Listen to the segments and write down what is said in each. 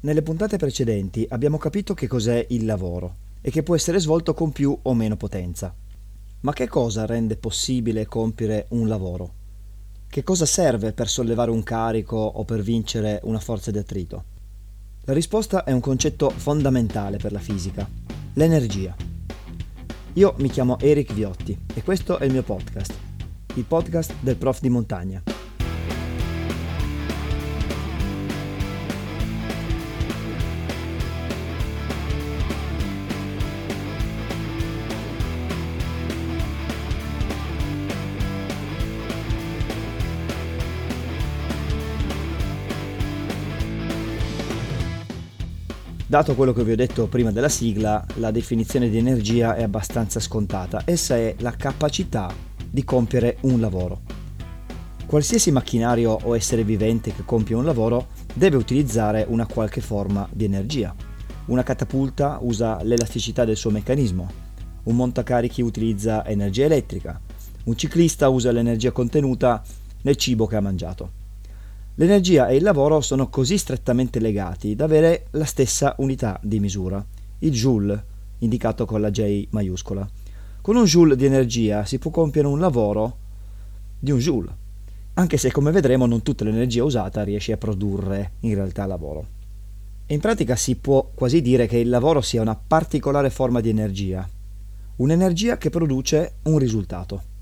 Nelle puntate precedenti abbiamo capito che cos'è il lavoro e che può essere svolto con più o meno potenza. Ma che cosa rende possibile compiere un lavoro? Che cosa serve per sollevare un carico o per vincere una forza di attrito? La risposta è un concetto fondamentale per la fisica, l'energia. Io mi chiamo Eric Viotti e questo è il mio podcast, il podcast del prof di montagna. Dato quello che vi ho detto prima della sigla, la definizione di energia è abbastanza scontata. Essa è la capacità di compiere un lavoro. Qualsiasi macchinario o essere vivente che compie un lavoro deve utilizzare una qualche forma di energia. Una catapulta usa l'elasticità del suo meccanismo, un montacarichi utilizza energia elettrica, un ciclista usa l'energia contenuta nel cibo che ha mangiato. L'energia e il lavoro sono così strettamente legati da avere la stessa unità di misura, il joule, indicato con la J maiuscola. Con un joule di energia si può compiere un lavoro di un joule, anche se come vedremo non tutta l'energia usata riesce a produrre in realtà lavoro. in pratica si può quasi dire che il lavoro sia una particolare forma di energia, un'energia che produce un risultato.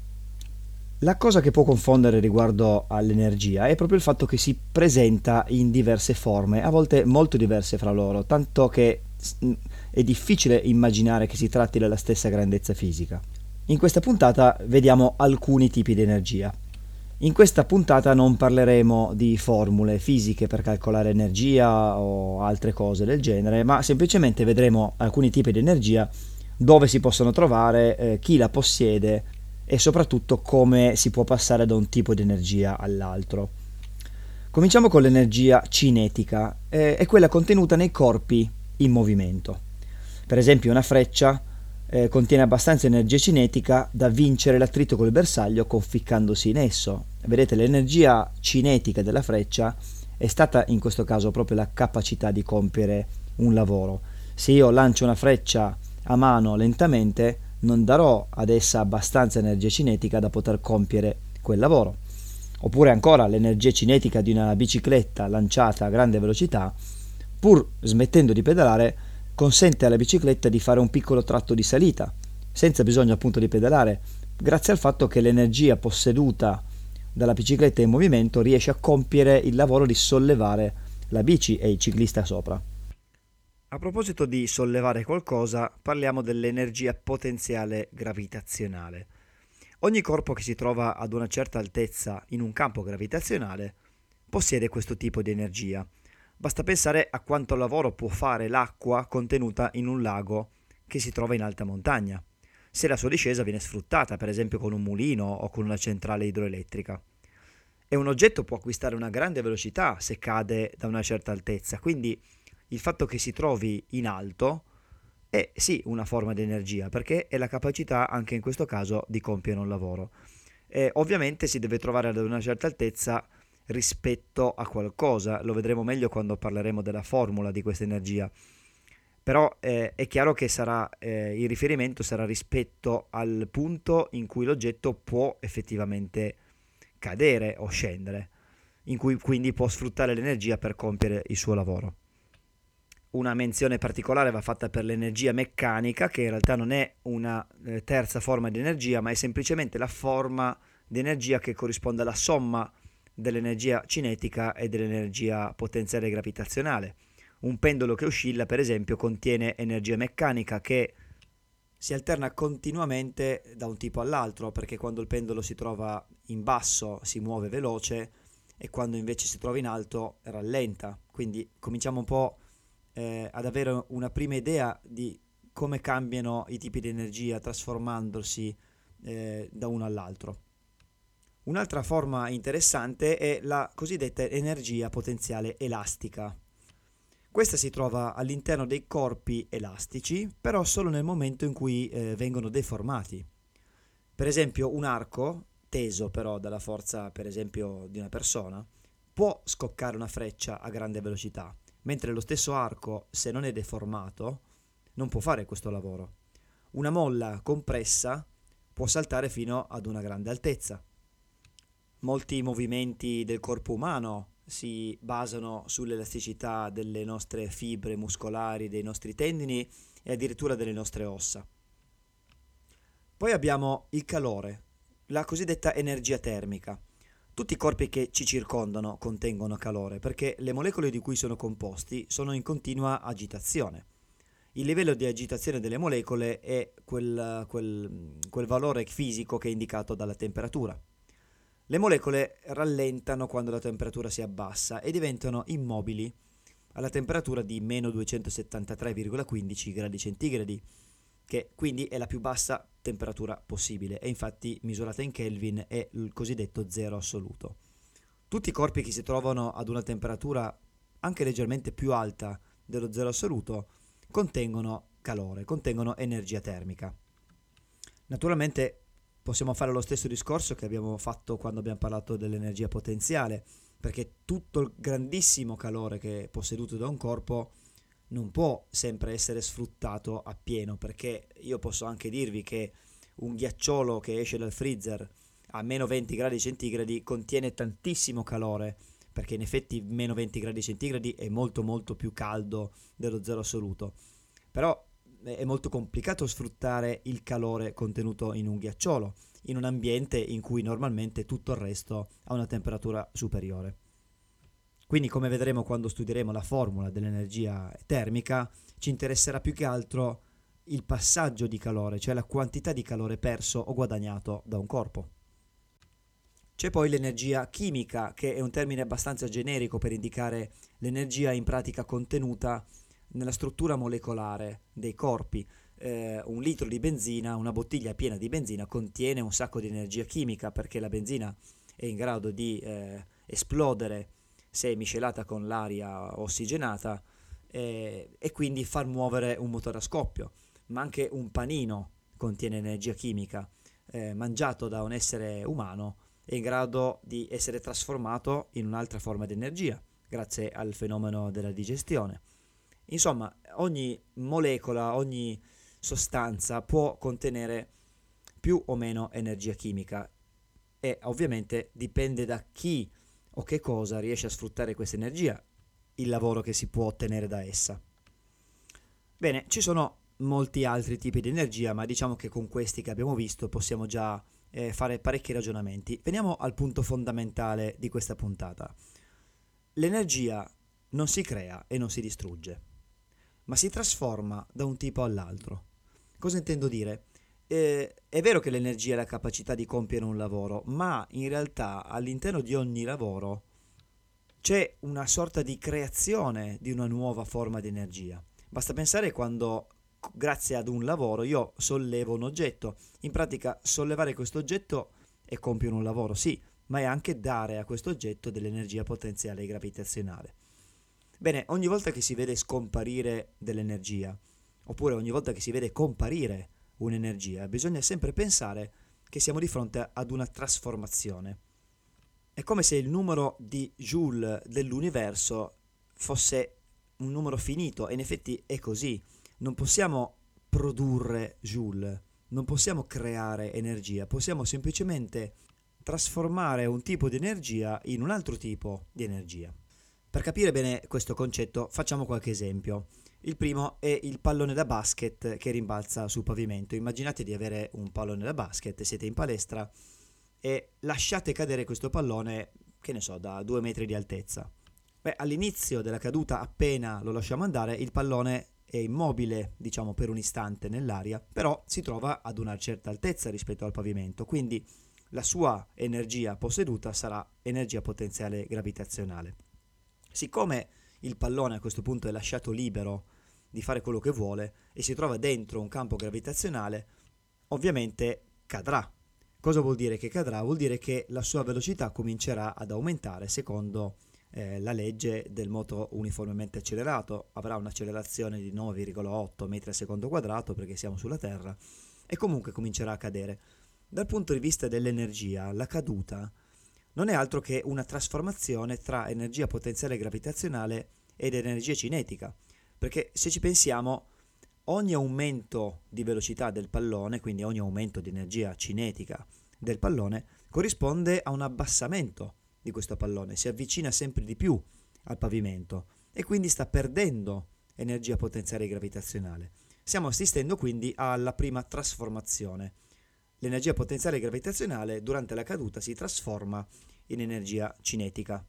La cosa che può confondere riguardo all'energia è proprio il fatto che si presenta in diverse forme, a volte molto diverse fra loro, tanto che è difficile immaginare che si tratti della stessa grandezza fisica. In questa puntata vediamo alcuni tipi di energia. In questa puntata non parleremo di formule fisiche per calcolare energia o altre cose del genere, ma semplicemente vedremo alcuni tipi di energia, dove si possono trovare, eh, chi la possiede e soprattutto come si può passare da un tipo di energia all'altro. Cominciamo con l'energia cinetica, eh, è quella contenuta nei corpi in movimento. Per esempio una freccia eh, contiene abbastanza energia cinetica da vincere l'attrito col bersaglio conficcandosi in esso. Vedete, l'energia cinetica della freccia è stata in questo caso proprio la capacità di compiere un lavoro. Se io lancio una freccia a mano lentamente, non darò ad essa abbastanza energia cinetica da poter compiere quel lavoro. Oppure ancora l'energia cinetica di una bicicletta lanciata a grande velocità, pur smettendo di pedalare, consente alla bicicletta di fare un piccolo tratto di salita, senza bisogno appunto di pedalare, grazie al fatto che l'energia posseduta dalla bicicletta in movimento riesce a compiere il lavoro di sollevare la bici e il ciclista sopra. A proposito di sollevare qualcosa, parliamo dell'energia potenziale gravitazionale. Ogni corpo che si trova ad una certa altezza in un campo gravitazionale possiede questo tipo di energia. Basta pensare a quanto lavoro può fare l'acqua contenuta in un lago che si trova in alta montagna, se la sua discesa viene sfruttata, per esempio con un mulino o con una centrale idroelettrica. E un oggetto può acquistare una grande velocità se cade da una certa altezza, quindi il fatto che si trovi in alto è sì una forma di energia perché è la capacità anche in questo caso di compiere un lavoro. E ovviamente si deve trovare ad una certa altezza rispetto a qualcosa, lo vedremo meglio quando parleremo della formula di questa energia. Però eh, è chiaro che sarà, eh, il riferimento sarà rispetto al punto in cui l'oggetto può effettivamente cadere o scendere, in cui quindi può sfruttare l'energia per compiere il suo lavoro una menzione particolare va fatta per l'energia meccanica, che in realtà non è una eh, terza forma di energia, ma è semplicemente la forma di energia che corrisponde alla somma dell'energia cinetica e dell'energia potenziale gravitazionale. Un pendolo che oscilla, per esempio, contiene energia meccanica che si alterna continuamente da un tipo all'altro, perché quando il pendolo si trova in basso si muove veloce e quando invece si trova in alto rallenta. Quindi cominciamo un po' eh, ad avere una prima idea di come cambiano i tipi di energia trasformandosi eh, da uno all'altro. Un'altra forma interessante è la cosiddetta energia potenziale elastica. Questa si trova all'interno dei corpi elastici, però solo nel momento in cui eh, vengono deformati. Per esempio, un arco, teso però dalla forza, per esempio, di una persona, può scoccare una freccia a grande velocità, mentre lo stesso arco, se non è deformato, non può fare questo lavoro. Una molla compressa può saltare fino ad una grande altezza. Molti movimenti del corpo umano si basano sull'elasticità delle nostre fibre muscolari, dei nostri tendini e addirittura delle nostre ossa. Poi abbiamo il calore, la cosiddetta energia termica. Tutti i corpi che ci circondano contengono calore perché le molecole di cui sono composti sono in continua agitazione. Il livello di agitazione delle molecole è quel, quel, quel valore fisico che è indicato dalla temperatura. Le molecole rallentano quando la temperatura si abbassa e diventano immobili alla temperatura di meno 273,15 gradi centigradi, che quindi è la più bassa temperatura possibile e infatti misurata in Kelvin è il cosiddetto zero assoluto. Tutti i corpi che si trovano ad una temperatura anche leggermente più alta dello zero assoluto contengono calore, contengono energia termica. Naturalmente possiamo fare lo stesso discorso che abbiamo fatto quando abbiamo parlato dell'energia potenziale, perché tutto il grandissimo calore che è posseduto da un corpo non può sempre essere sfruttato appieno, perché io posso anche dirvi che un ghiacciolo che esce dal freezer a meno 20 gradi centigradi contiene tantissimo calore, perché in effetti meno 20 gradi centigradi è molto molto più caldo dello zero assoluto. Però è molto complicato sfruttare il calore contenuto in un ghiacciolo, in un ambiente in cui normalmente tutto il resto ha una temperatura superiore. Quindi come vedremo quando studieremo la formula dell'energia termica, ci interesserà più che altro il passaggio di calore, cioè la quantità di calore perso o guadagnato da un corpo. C'è poi l'energia chimica, che è un termine abbastanza generico per indicare l'energia in pratica contenuta nella struttura molecolare dei corpi. Eh, un litro di benzina, una bottiglia piena di benzina contiene un sacco di energia chimica perché la benzina è in grado di eh, esplodere se è miscelata con l'aria ossigenata eh, e quindi far muovere un motore a scoppio. Ma anche un panino contiene energia chimica eh, mangiato da un essere umano è in grado di essere trasformato in un'altra forma di energia grazie al fenomeno della digestione. Insomma, ogni molecola, ogni sostanza può contenere più o meno energia chimica e ovviamente dipende da chi o che cosa riesce a sfruttare questa energia, il lavoro che si può ottenere da essa. Bene, ci sono molti altri tipi di energia, ma diciamo che con questi che abbiamo visto possiamo già eh, fare parecchi ragionamenti. Veniamo al punto fondamentale di questa puntata. L'energia non si crea e non si distrugge ma si trasforma da un tipo all'altro. Cosa intendo dire? Eh, è vero che l'energia ha la capacità di compiere un lavoro, ma in realtà all'interno di ogni lavoro c'è una sorta di creazione di una nuova forma di energia. Basta pensare quando, grazie ad un lavoro, io sollevo un oggetto. In pratica, sollevare questo oggetto è compiere un lavoro, sì, ma è anche dare a questo oggetto dell'energia potenziale gravitazionale. Bene, ogni volta che si vede scomparire dell'energia, oppure ogni volta che si vede comparire un'energia, bisogna sempre pensare che siamo di fronte ad una trasformazione. È come se il numero di joule dell'universo fosse un numero finito e in effetti è così. Non possiamo produrre joule, non possiamo creare energia, possiamo semplicemente trasformare un tipo di energia in un altro tipo di energia. Per capire bene questo concetto facciamo qualche esempio. Il primo è il pallone da basket che rimbalza sul pavimento. Immaginate di avere un pallone da basket, siete in palestra e lasciate cadere questo pallone, che ne so, da due metri di altezza. Beh, all'inizio della caduta, appena lo lasciamo andare, il pallone è immobile, diciamo, per un istante nell'aria, però si trova ad una certa altezza rispetto al pavimento, quindi la sua energia posseduta sarà energia potenziale gravitazionale. Siccome il pallone a questo punto è lasciato libero di fare quello che vuole e si trova dentro un campo gravitazionale, ovviamente cadrà. Cosa vuol dire che cadrà? Vuol dire che la sua velocità comincerà ad aumentare secondo eh, la legge del moto uniformemente accelerato, avrà un'accelerazione di 9,8 metri al secondo quadrato perché siamo sulla Terra e comunque comincerà a cadere. Dal punto di vista dell'energia, la caduta non è altro che una trasformazione tra energia potenziale gravitazionale ed energia cinetica, perché se ci pensiamo ogni aumento di velocità del pallone, quindi ogni aumento di energia cinetica del pallone, corrisponde a un abbassamento di questo pallone, si avvicina sempre di più al pavimento e quindi sta perdendo energia potenziale gravitazionale. Stiamo assistendo quindi alla prima trasformazione. L'energia potenziale gravitazionale durante la caduta si trasforma in energia cinetica.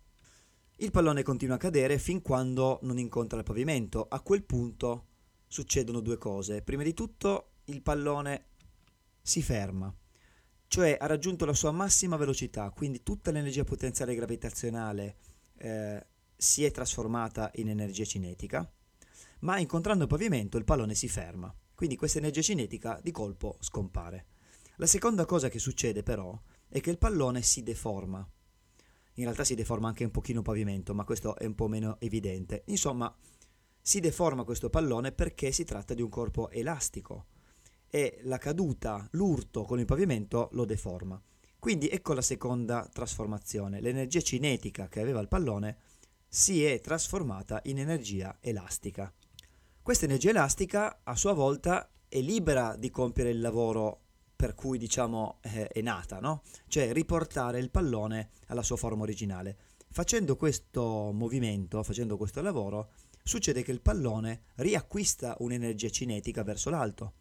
Il pallone continua a cadere fin quando non incontra il pavimento. A quel punto succedono due cose. Prima di tutto il pallone si ferma, cioè ha raggiunto la sua massima velocità, quindi tutta l'energia potenziale gravitazionale eh, si è trasformata in energia cinetica, ma incontrando il pavimento il pallone si ferma, quindi questa energia cinetica di colpo scompare. La seconda cosa che succede però è che il pallone si deforma. In realtà si deforma anche un pochino il pavimento, ma questo è un po' meno evidente. Insomma, si deforma questo pallone perché si tratta di un corpo elastico e la caduta, l'urto con il pavimento lo deforma. Quindi ecco la seconda trasformazione. L'energia cinetica che aveva il pallone si è trasformata in energia elastica. Questa energia elastica a sua volta è libera di compiere il lavoro per cui diciamo eh, è nata, no? Cioè riportare il pallone alla sua forma originale. Facendo questo movimento, facendo questo lavoro, succede che il pallone riacquista un'energia cinetica verso l'alto.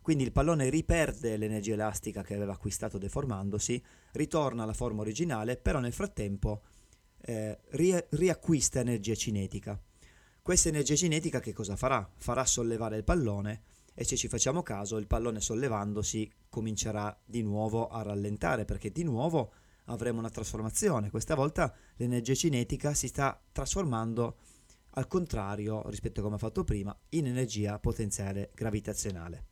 Quindi il pallone riperde l'energia elastica che aveva acquistato deformandosi, ritorna alla forma originale, però nel frattempo eh, ri- riacquista energia cinetica. Questa energia cinetica che cosa farà? Farà sollevare il pallone e se ci facciamo caso il pallone sollevandosi comincerà di nuovo a rallentare perché di nuovo avremo una trasformazione. Questa volta l'energia cinetica si sta trasformando al contrario rispetto a come ha fatto prima in energia potenziale gravitazionale.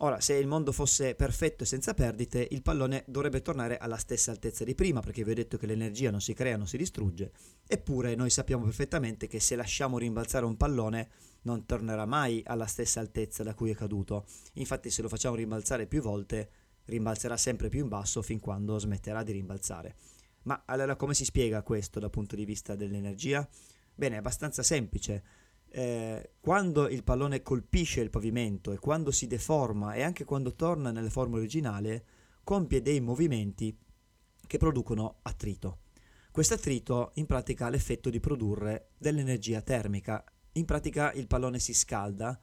Ora, se il mondo fosse perfetto e senza perdite, il pallone dovrebbe tornare alla stessa altezza di prima, perché vi ho detto che l'energia non si crea, non si distrugge, eppure noi sappiamo perfettamente che se lasciamo rimbalzare un pallone non tornerà mai alla stessa altezza da cui è caduto. Infatti se lo facciamo rimbalzare più volte, rimbalzerà sempre più in basso fin quando smetterà di rimbalzare. Ma allora come si spiega questo dal punto di vista dell'energia? Bene, è abbastanza semplice eh, quando il pallone colpisce il pavimento e quando si deforma e anche quando torna nella forma originale, compie dei movimenti che producono attrito. Questo attrito in pratica ha l'effetto di produrre dell'energia termica. In pratica il pallone si scalda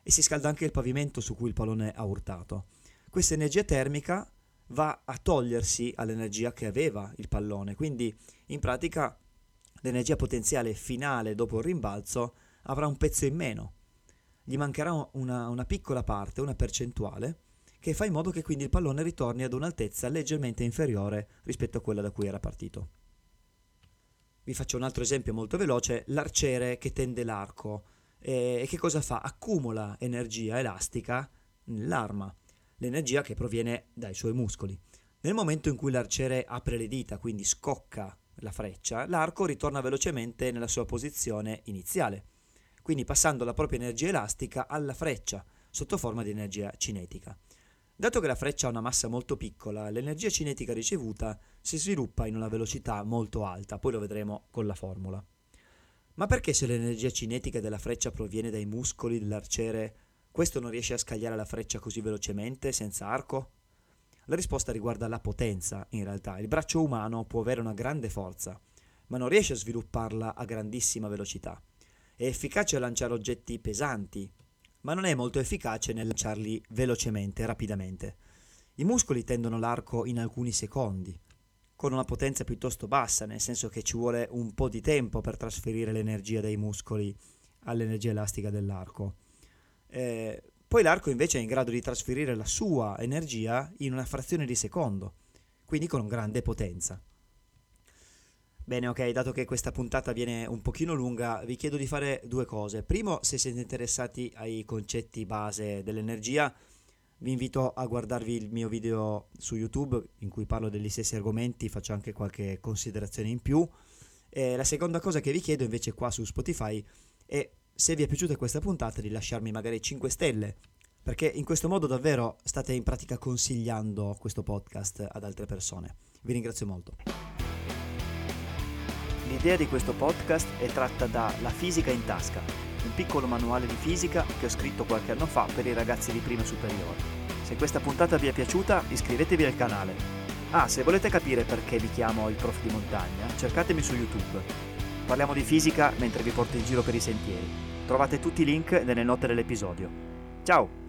e si scalda anche il pavimento su cui il pallone ha urtato. Questa energia termica va a togliersi all'energia che aveva il pallone, quindi in pratica l'energia potenziale finale dopo il rimbalzo avrà un pezzo in meno, gli mancherà una, una piccola parte, una percentuale, che fa in modo che quindi il pallone ritorni ad un'altezza leggermente inferiore rispetto a quella da cui era partito. Vi faccio un altro esempio molto veloce, l'arciere che tende l'arco e, che cosa fa? Accumula energia elastica nell'arma, l'energia che proviene dai suoi muscoli. Nel momento in cui l'arciere apre le dita, quindi scocca la freccia, l'arco ritorna velocemente nella sua posizione iniziale quindi passando la propria energia elastica alla freccia sotto forma di energia cinetica. Dato che la freccia ha una massa molto piccola, l'energia cinetica ricevuta si sviluppa in una velocità molto alta, poi lo vedremo con la formula. Ma perché se l'energia cinetica della freccia proviene dai muscoli dell'arciere, questo non riesce a scagliare la freccia così velocemente, senza arco? La risposta riguarda la potenza, in realtà. Il braccio umano può avere una grande forza, ma non riesce a svilupparla a grandissima velocità. È efficace a lanciare oggetti pesanti, ma non è molto efficace nel lanciarli velocemente, rapidamente. I muscoli tendono l'arco in alcuni secondi, con una potenza piuttosto bassa, nel senso che ci vuole un po' di tempo per trasferire l'energia dei muscoli all'energia elastica dell'arco. Eh, poi l'arco invece è in grado di trasferire la sua energia in una frazione di secondo, quindi con grande potenza. Bene, ok, dato che questa puntata viene un pochino lunga, vi chiedo di fare due cose. Primo, se siete interessati ai concetti base dell'energia, vi invito a guardarvi il mio video su YouTube in cui parlo degli stessi argomenti, faccio anche qualche considerazione in più. E la seconda cosa che vi chiedo invece qua su Spotify è se vi è piaciuta questa puntata di lasciarmi magari 5 stelle, perché in questo modo davvero state in pratica consigliando questo podcast ad altre persone. Vi ringrazio molto. L'idea di questo podcast è tratta da La fisica in tasca, un piccolo manuale di fisica che ho scritto qualche anno fa per i ragazzi di prima superiore. Se questa puntata vi è piaciuta, iscrivetevi al canale. Ah, se volete capire perché vi chiamo il prof di montagna, cercatemi su YouTube. Parliamo di fisica mentre vi porto in giro per i sentieri. Trovate tutti i link nelle note dell'episodio. Ciao!